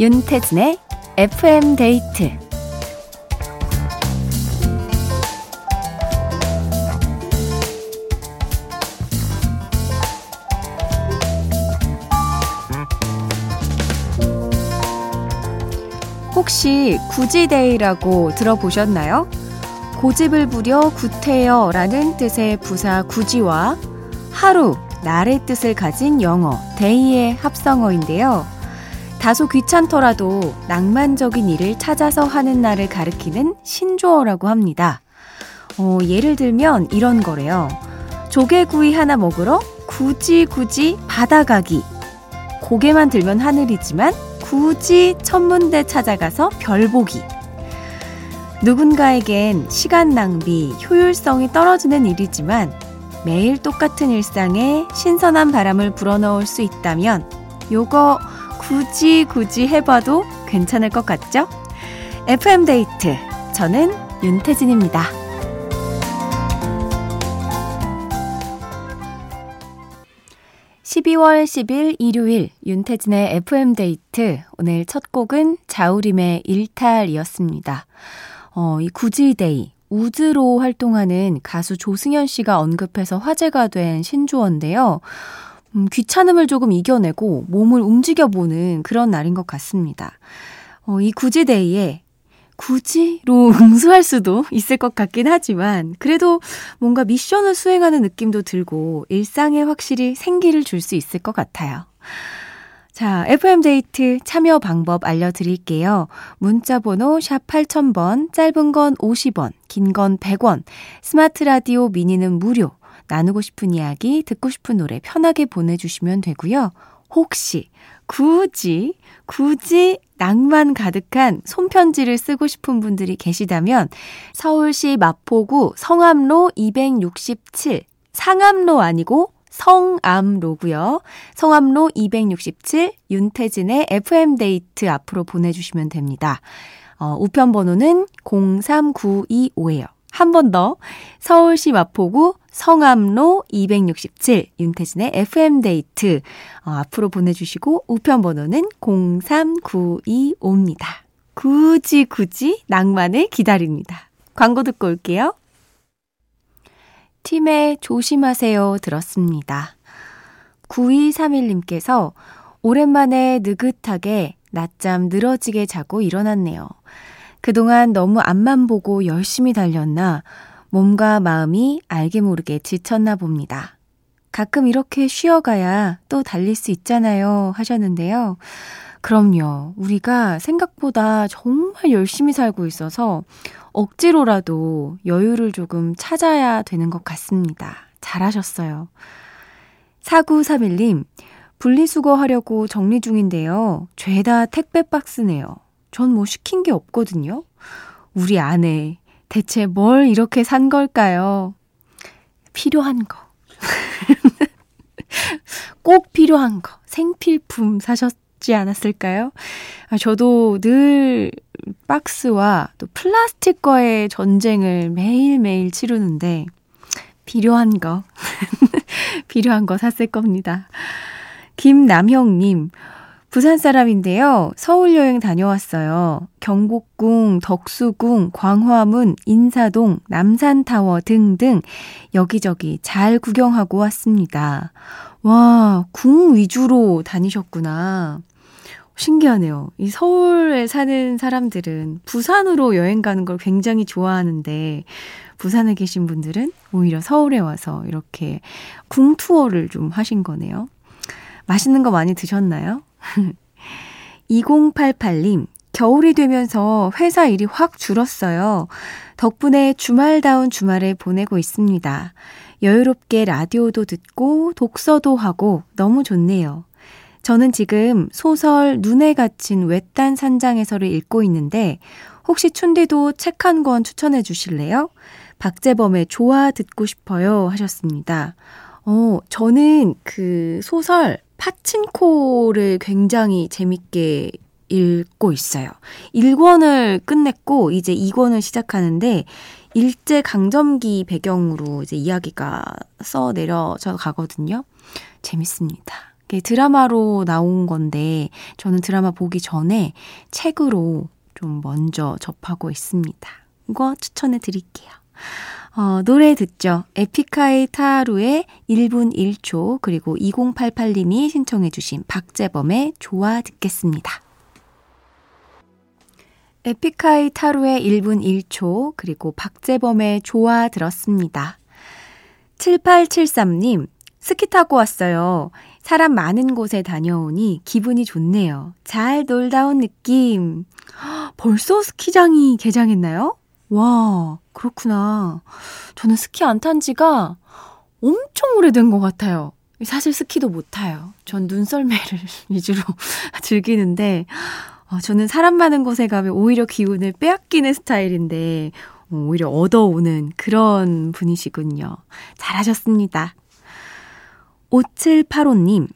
윤태진의 FM 데이트 혹시 구지데이라고 들어보셨나요? 고집을 부려 구태여 라는 뜻의 부사 구지와 하루, 날의 뜻을 가진 영어 데이의 합성어인데요. 다소 귀찮더라도 낭만적인 일을 찾아서 하는 날을 가리키는 신조어라고 합니다. 어, 예를 들면 이런 거래요. 조개구이 하나 먹으러 굳이 굳이 바다 가기. 고개만 들면 하늘이지만 굳이 천문대 찾아가서 별 보기. 누군가에겐 시간 낭비, 효율성이 떨어지는 일이지만 매일 똑같은 일상에 신선한 바람을 불어넣을 수 있다면 요거 굳이 굳이 해봐도 괜찮을 것 같죠? FM데이트. 저는 윤태진입니다. 12월 10일 일요일 윤태진의 FM데이트. 오늘 첫 곡은 자우림의 일탈이었습니다. 어, 이 구질데이, 우즈로 활동하는 가수 조승현 씨가 언급해서 화제가 된 신조어인데요. 음, 귀찮음을 조금 이겨내고 몸을 움직여보는 그런 날인 것 같습니다. 어, 이 구지데이에 굳이로 응수할 수도 있을 것 같긴 하지만 그래도 뭔가 미션을 수행하는 느낌도 들고 일상에 확실히 생기를 줄 수 있을 것 같아요. 자, FM데이트 참여 방법 알려드릴게요. 문자번호 샵 8000번, 짧은 건 50원, 긴 건 100원, 스마트 라디오 미니는 무료, 나누고 싶은 이야기, 듣고 싶은 노래 편하게 보내주시면 되고요. 혹시, 굳이, 굳이 낭만 가득한 손편지를 쓰고 싶은 분들이 계시다면 서울시 마포구 성암로 267, 상암로 아니고 성암로고요. 성암로 267 윤태진의 FM데이트 앞으로 보내 주시면 됩니다. 어, 우편 번호는 03925예요. 한 번 더 서울시 마포구 성암로 267 윤태진의 FM데이트 어, 앞으로 보내주시고 우편 번호는 03925입니다. 굳이 굳이 낭만을 기다립니다. 광고 듣고 올게요. 팀의 조심하세요 들었습니다. 9231님께서 오랜만에 느긋하게 낮잠 늘어지게 자고 일어났네요. 그동안 너무 앞만 보고 열심히 달렸나 몸과 마음이 알게 모르게 지쳤나 봅니다. 가끔 이렇게 쉬어가야 또 달릴 수 있잖아요 하셨는데요. 그럼요. 우리가 생각보다 정말 열심히 살고 있어서 억지로라도 여유를 조금 찾아야 되는 것 같습니다. 잘하셨어요. 4931님, 분리수거 하려고 정리 중인데요. 죄다 택배 박스네요. 전 뭐 시킨 게 없거든요. 우리 아내, 대체 뭘 이렇게 산 걸까요? 필요한 거. 꼭 필요한 거. 생필품 사셨지 않았을까요? 아, 저도 늘 박스와 또 플라스틱과의 전쟁을 매일매일 치르는데 필요한 거 필요한 거 샀을 겁니다. 김남형님 부산 사람인데요. 서울 여행 다녀왔어요. 경복궁, 덕수궁, 광화문, 인사동, 남산타워 등등 여기저기 잘 구경하고 왔습니다. 와, 궁 위주로 다니셨구나. 신기하네요. 이 서울에 사는 사람들은 부산으로 여행 가는 걸 굉장히 좋아하는데, 부산에 계신 분들은 오히려 서울에 와서 이렇게 궁 투어를 좀 하신 거네요. 맛있는 거 많이 드셨나요? 2088님, 겨울이 되면서 회사 일이 확 줄었어요. 덕분에 주말다운 주말을 보내고 있습니다. 여유롭게 라디오도 듣고 독서도 하고 너무 좋네요. 저는 지금 소설 눈에 갇힌 외딴 산장에서를 읽고 있는데 혹시 춘디도 책 한 권 추천해 주실래요? 박재범의 좋아 듣고 싶어요 하셨습니다. 어, 저는 그 소설 파친코를 굉장히 재밌게 읽고 있어요. 1권을 끝냈고 이제 2권을 시작하는데 일제 강점기 배경으로 이제 이야기가 써 내려져 가거든요. 재밌습니다. 드라마로 나온 건데 저는 드라마 보기 전에 책으로 좀 먼저 접하고 있습니다. 이거 추천해 드릴게요. 어, 노래 듣죠. 에픽하이 타루의 1분 1초 그리고 2088님이 신청해 주신 박재범의 좋아 듣겠습니다. 에픽하이 타루의 1분 1초 그리고 박재범의 좋아 들었습니다. 7873님 스키 타고 왔어요. 사람 많은 곳에 다녀오니 기분이 좋네요. 잘 놀다 온 느낌. 벌써 스키장이 개장했나요? 와, 그렇구나. 저는 스키 안 탄 지가 엄청 오래된 것 같아요. 사실 스키도 못 타요. 전 눈썰매를 위주로 즐기는데, 어, 저는 사람 많은 곳에 가면 오히려 기운을 빼앗기는 스타일인데, 어, 오히려 얻어오는 그런 분이시군요. 잘하셨습니다. 5785님,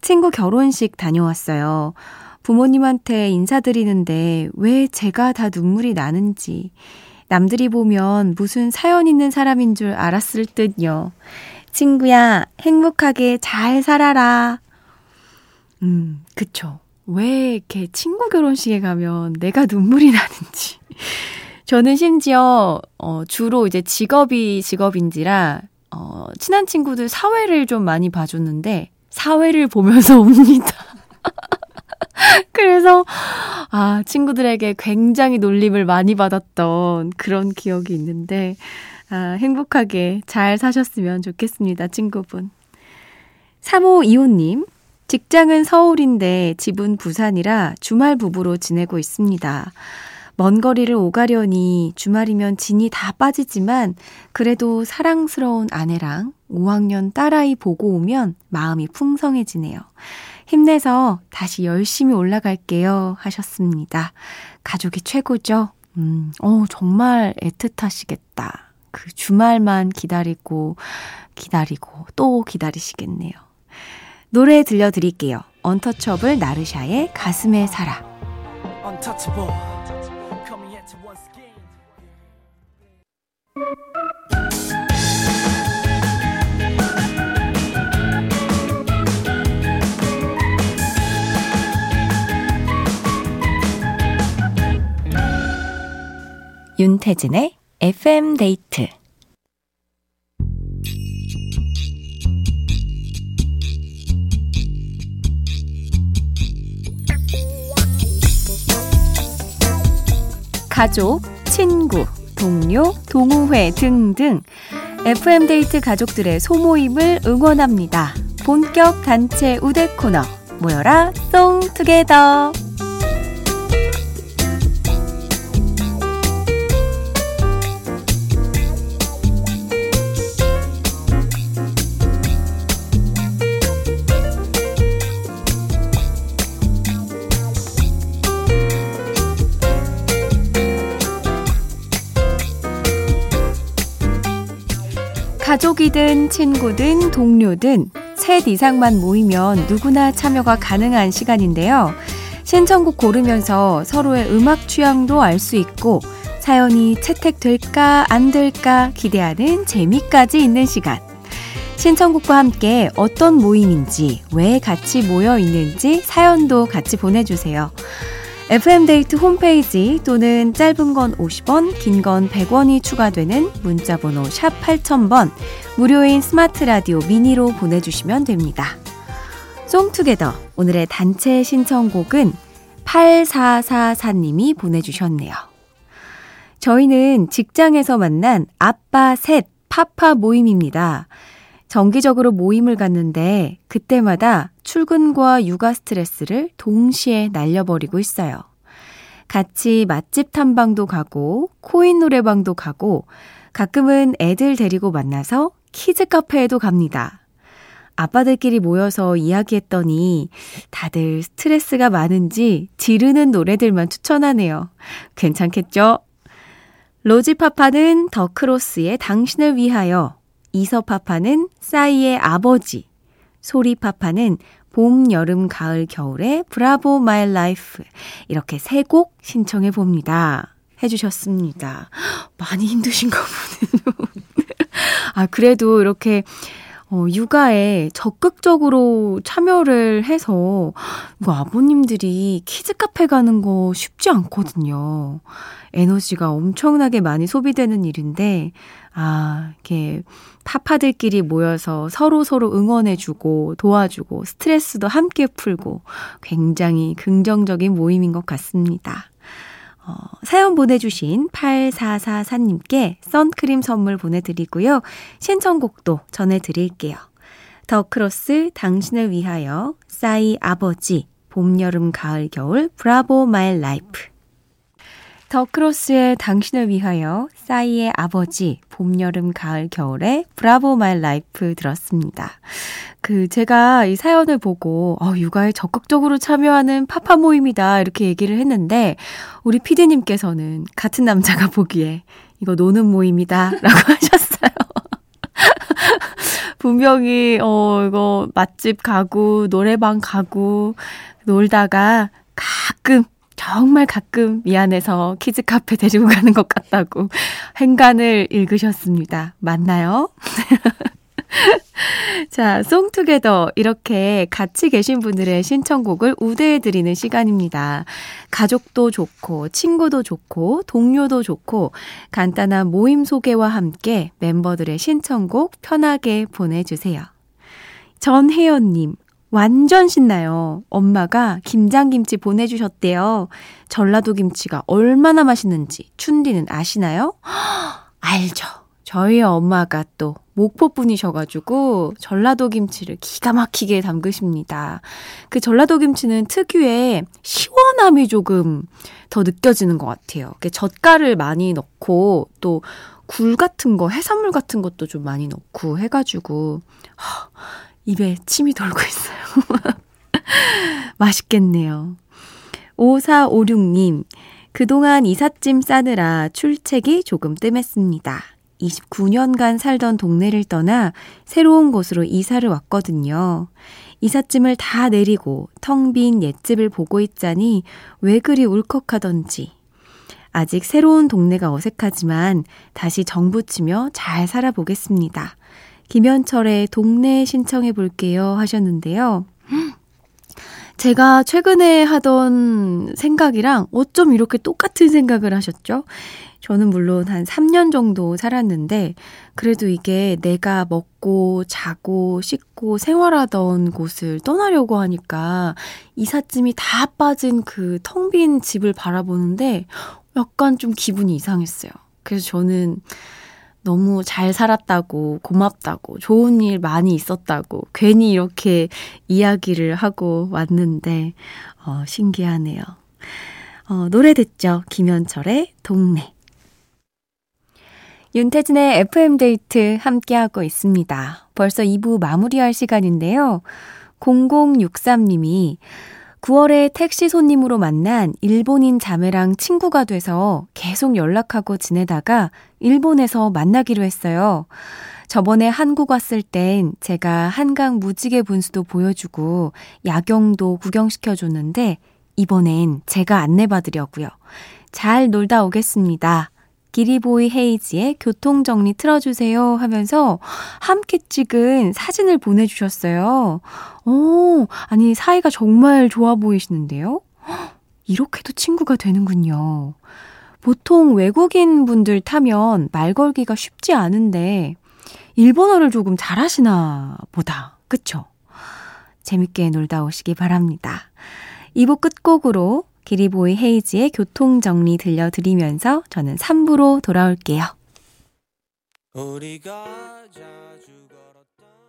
친구 결혼식 다녀왔어요. 부모님한테 인사드리는데 왜 제가 다 눈물이 나는지. 남들이 보면 무슨 사연 있는 사람인 줄 알았을 듯요. 친구야, 행복하게 잘 살아라. 음, 그쵸. 왜 이렇게 친구 결혼식에 가면 내가 눈물이 나는지. 저는 심지어, 어, 주로 이제 직업이 직업인지라, 어, 친한 친구들 사회를 좀 많이 봐줬는데, 사회를 보면서 웁니다. 그래서, 아, 친구들에게 굉장히 놀림을 많이 받았던 그런 기억이 있는데, 아, 행복하게 잘 사셨으면 좋겠습니다, 친구분. 3525님, 직장은 서울인데 집은 부산이라 주말 부부로 지내고 있습니다. 먼 거리를 오가려니 주말이면 진이 다 빠지지만 그래도 사랑스러운 아내랑 5학년 딸아이 보고 오면 마음이 풍성해지네요. 힘내서 다시 열심히 올라갈게요. 하셨습니다. 가족이 최고죠? 음, 어, 정말 애틋하시겠다. 그 주말만 기다리고, 기다리고, 또 기다리시겠네요. 노래 들려드릴게요. 언터처블 나르샤의 가슴에 살아. 윤태진의 FM 데이트. 가족, 친구, 동료, 동호회 등등 FM 데이트 가족들의 소모임을 응원합니다. 본격 단체 우대 코너. 모여라 Song Together 가족이든 친구든 동료든 셋 이상만 모이면 누구나 참여가 가능한 시간인데요. 신청곡 고르면서 서로의 음악 취향도 알 수 있고 사연이 채택될까 안 될까 기대하는 재미까지 있는 시간. 신청곡과 함께 어떤 모임인지, 왜 같이 모여 있는지 사연도 같이 보내주세요. FM데이트 홈페이지 또는 짧은 건 50원, 긴 건 100원이 추가되는 문자번호 샵 8000번, 무료인 스마트 라디오 미니로 보내주시면 됩니다. 송투게더 오늘의 단체 신청곡은 8444님이 보내주셨네요. 저희는 직장에서 만난 아빠 셋 파파 모임입니다. 정기적으로 모임을 갔는데 그때마다 출근과 육아 스트레스를 동시에 날려버리고 있어요. 같이 맛집 탐방도 가고 코인 노래방도 가고 가끔은 애들 데리고 만나서 키즈 카페에도 갑니다. 아빠들끼리 모여서 이야기했더니 다들 스트레스가 많은지 지르는 노래들만 추천하네요. 괜찮겠죠? 로지파파는 더크로스의 당신을 위하여 이서파파는 싸이의 아버지, 소리파파는 봄, 여름, 가을, 겨울의 Bravo My Life 이렇게 세 곡 신청해 봅니다. 해주셨습니다. 많이 힘드신가 보네요. 아, 그래도 이렇게 어, 육아에 적극적으로 참여를 해서, 이거 아버님들이 키즈 카페 가는 거 쉽지 않거든요. 에너지가 엄청나게 많이 소비되는 일인데, 아, 이렇게 파파들끼리 모여서 서로 서로 응원해주고 도와주고 스트레스도 함께 풀고 굉장히 긍정적인 모임인 것 같습니다. 어, 사연 보내주신 8444님께 선크림 선물 보내드리고요. 신청곡도 전해드릴게요. 더 크로스 당신을 위하여 싸이 아버지 봄, 여름, 가을, 겨울 Bravo My Life 더 크로스의 당신을 위하여 싸이의 아버지 봄, 여름, 가을, 겨울에 Bravo My Life 들었습니다. 그 제가 이 사연을 보고 어, 육아에 적극적으로 참여하는 파파 모임이다 이렇게 얘기를 했는데 우리 피디님께서는 같은 남자가 보기에 이거 노는 모임이다라고 하셨어요. 분명히 어 이거 맛집 가고 노래방 가고 놀다가 가끔 정말 가끔 미안해서 키즈 카페 데리고 가는 것 같다고 행간을 읽으셨습니다. 맞나요? 자, 송투게더 이렇게 같이 계신 분들의 신청곡을 우대해 드리는 시간입니다. 가족도 좋고, 친구도 좋고, 동료도 좋고, 간단한 모임 소개와 함께 멤버들의 신청곡 편하게 보내 주세요. 전혜연 님, 완전 신나요. 엄마가 김장김치 보내주셨대요. 전라도 김치가 얼마나 맛있는지 춘디는 아시나요? 알죠. 저희 엄마가 또 목포 분이셔가지고 전라도 김치를 기가 막히게 담그십니다. 그 전라도 김치는 특유의 시원함이 조금 더 느껴지는 것 같아요. 젓갈을 많이 넣고 또 굴 같은 거, 해산물 같은 것도 좀 많이 넣고 해가지고 입에 침이 돌고 있어요. 맛있겠네요. 5456님, 그동안 이삿짐 싸느라 출첵이 조금 뜸했습니다. 29년간 살던 동네를 떠나 새로운 곳으로 이사를 왔거든요. 이삿짐을 다 내리고 텅 빈 옛집을 보고 있자니 왜 그리 울컥하던지. 아직 새로운 동네가 어색하지만 다시 정붙이며 잘 살아보겠습니다. 김현철의 동네 신청해 볼게요 하셨는데요. 제가 최근에 하던 생각이랑 어쩜 이렇게 똑같은 생각을 하셨죠? 저는 물론 한 3년 정도 살았는데, 그래도 이게 내가 먹고, 자고, 씻고, 생활하던 곳을 떠나려고 하니까, 이삿짐이 다 빠진 그 텅 빈 집을 바라보는데, 약간 좀 기분이 이상했어요. 그래서 저는 너무 잘 살았다고, 고맙다고, 좋은 일 많이 있었다고, 괜히 이렇게 이야기를 하고 왔는데, 어, 신기하네요. 어, 노래 듣죠. 김현철의 동네. 윤태진의 FM데이트 함께하고 있습니다. 벌써 2부 마무리할 시간인데요. 0063님이 9월에 택시 손님으로 만난 일본인 자매랑 친구가 돼서 계속 연락하고 지내다가 일본에서 만나기로 했어요. 저번에 한국 왔을 땐 제가 한강 무지개 분수도 보여주고 야경도 구경시켜줬는데 이번엔 제가 안내받으려고요. 잘 놀다 오겠습니다. 기리보이 헤이지의 교통정리 틀어주세요 하면서 함께 찍은 사진을 보내주셨어요. 오, 아니, 사이가 정말 좋아 보이시는데요? 이렇게도 친구가 되는군요. 보통 외국인 분들 타면 말 걸기가 쉽지 않은데, 일본어를 조금 잘하시나 보다. 그쵸? 재밌게 놀다 오시기 바랍니다. 2부 끝곡으로 기리보이 헤이지의 교통정리 들려드리면서 저는 3부로 돌아올게요.